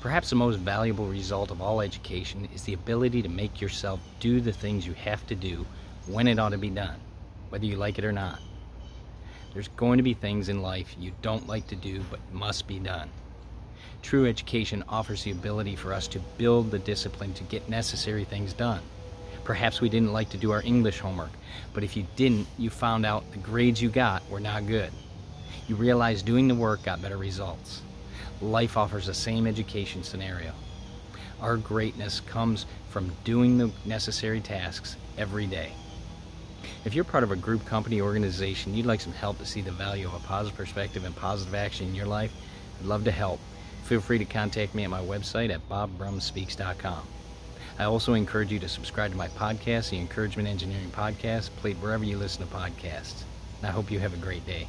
Perhaps the most valuable result of all education is the ability to make yourself do the things you have to do when it ought to be done, whether you like it or not. There's going to be things in life you don't like to do but must be done. True education offers the ability for us to build the discipline to get necessary things done. Perhaps we didn't like to do our English homework, but if you didn't, you found out the grades you got were not good. You realized doing the work got better results. Life offers the same education scenario. Our greatness comes from doing the necessary tasks every day. If you're part of a group, company, organization, you'd like some help to see the value of a positive perspective and positive action in your life, I'd love to help. Feel free to contact me at my website at bobbrumspeaks.com. I also encourage you to subscribe to my podcast, the Encouragement Engineering Podcast, played wherever you listen to podcasts. I hope you have a great day.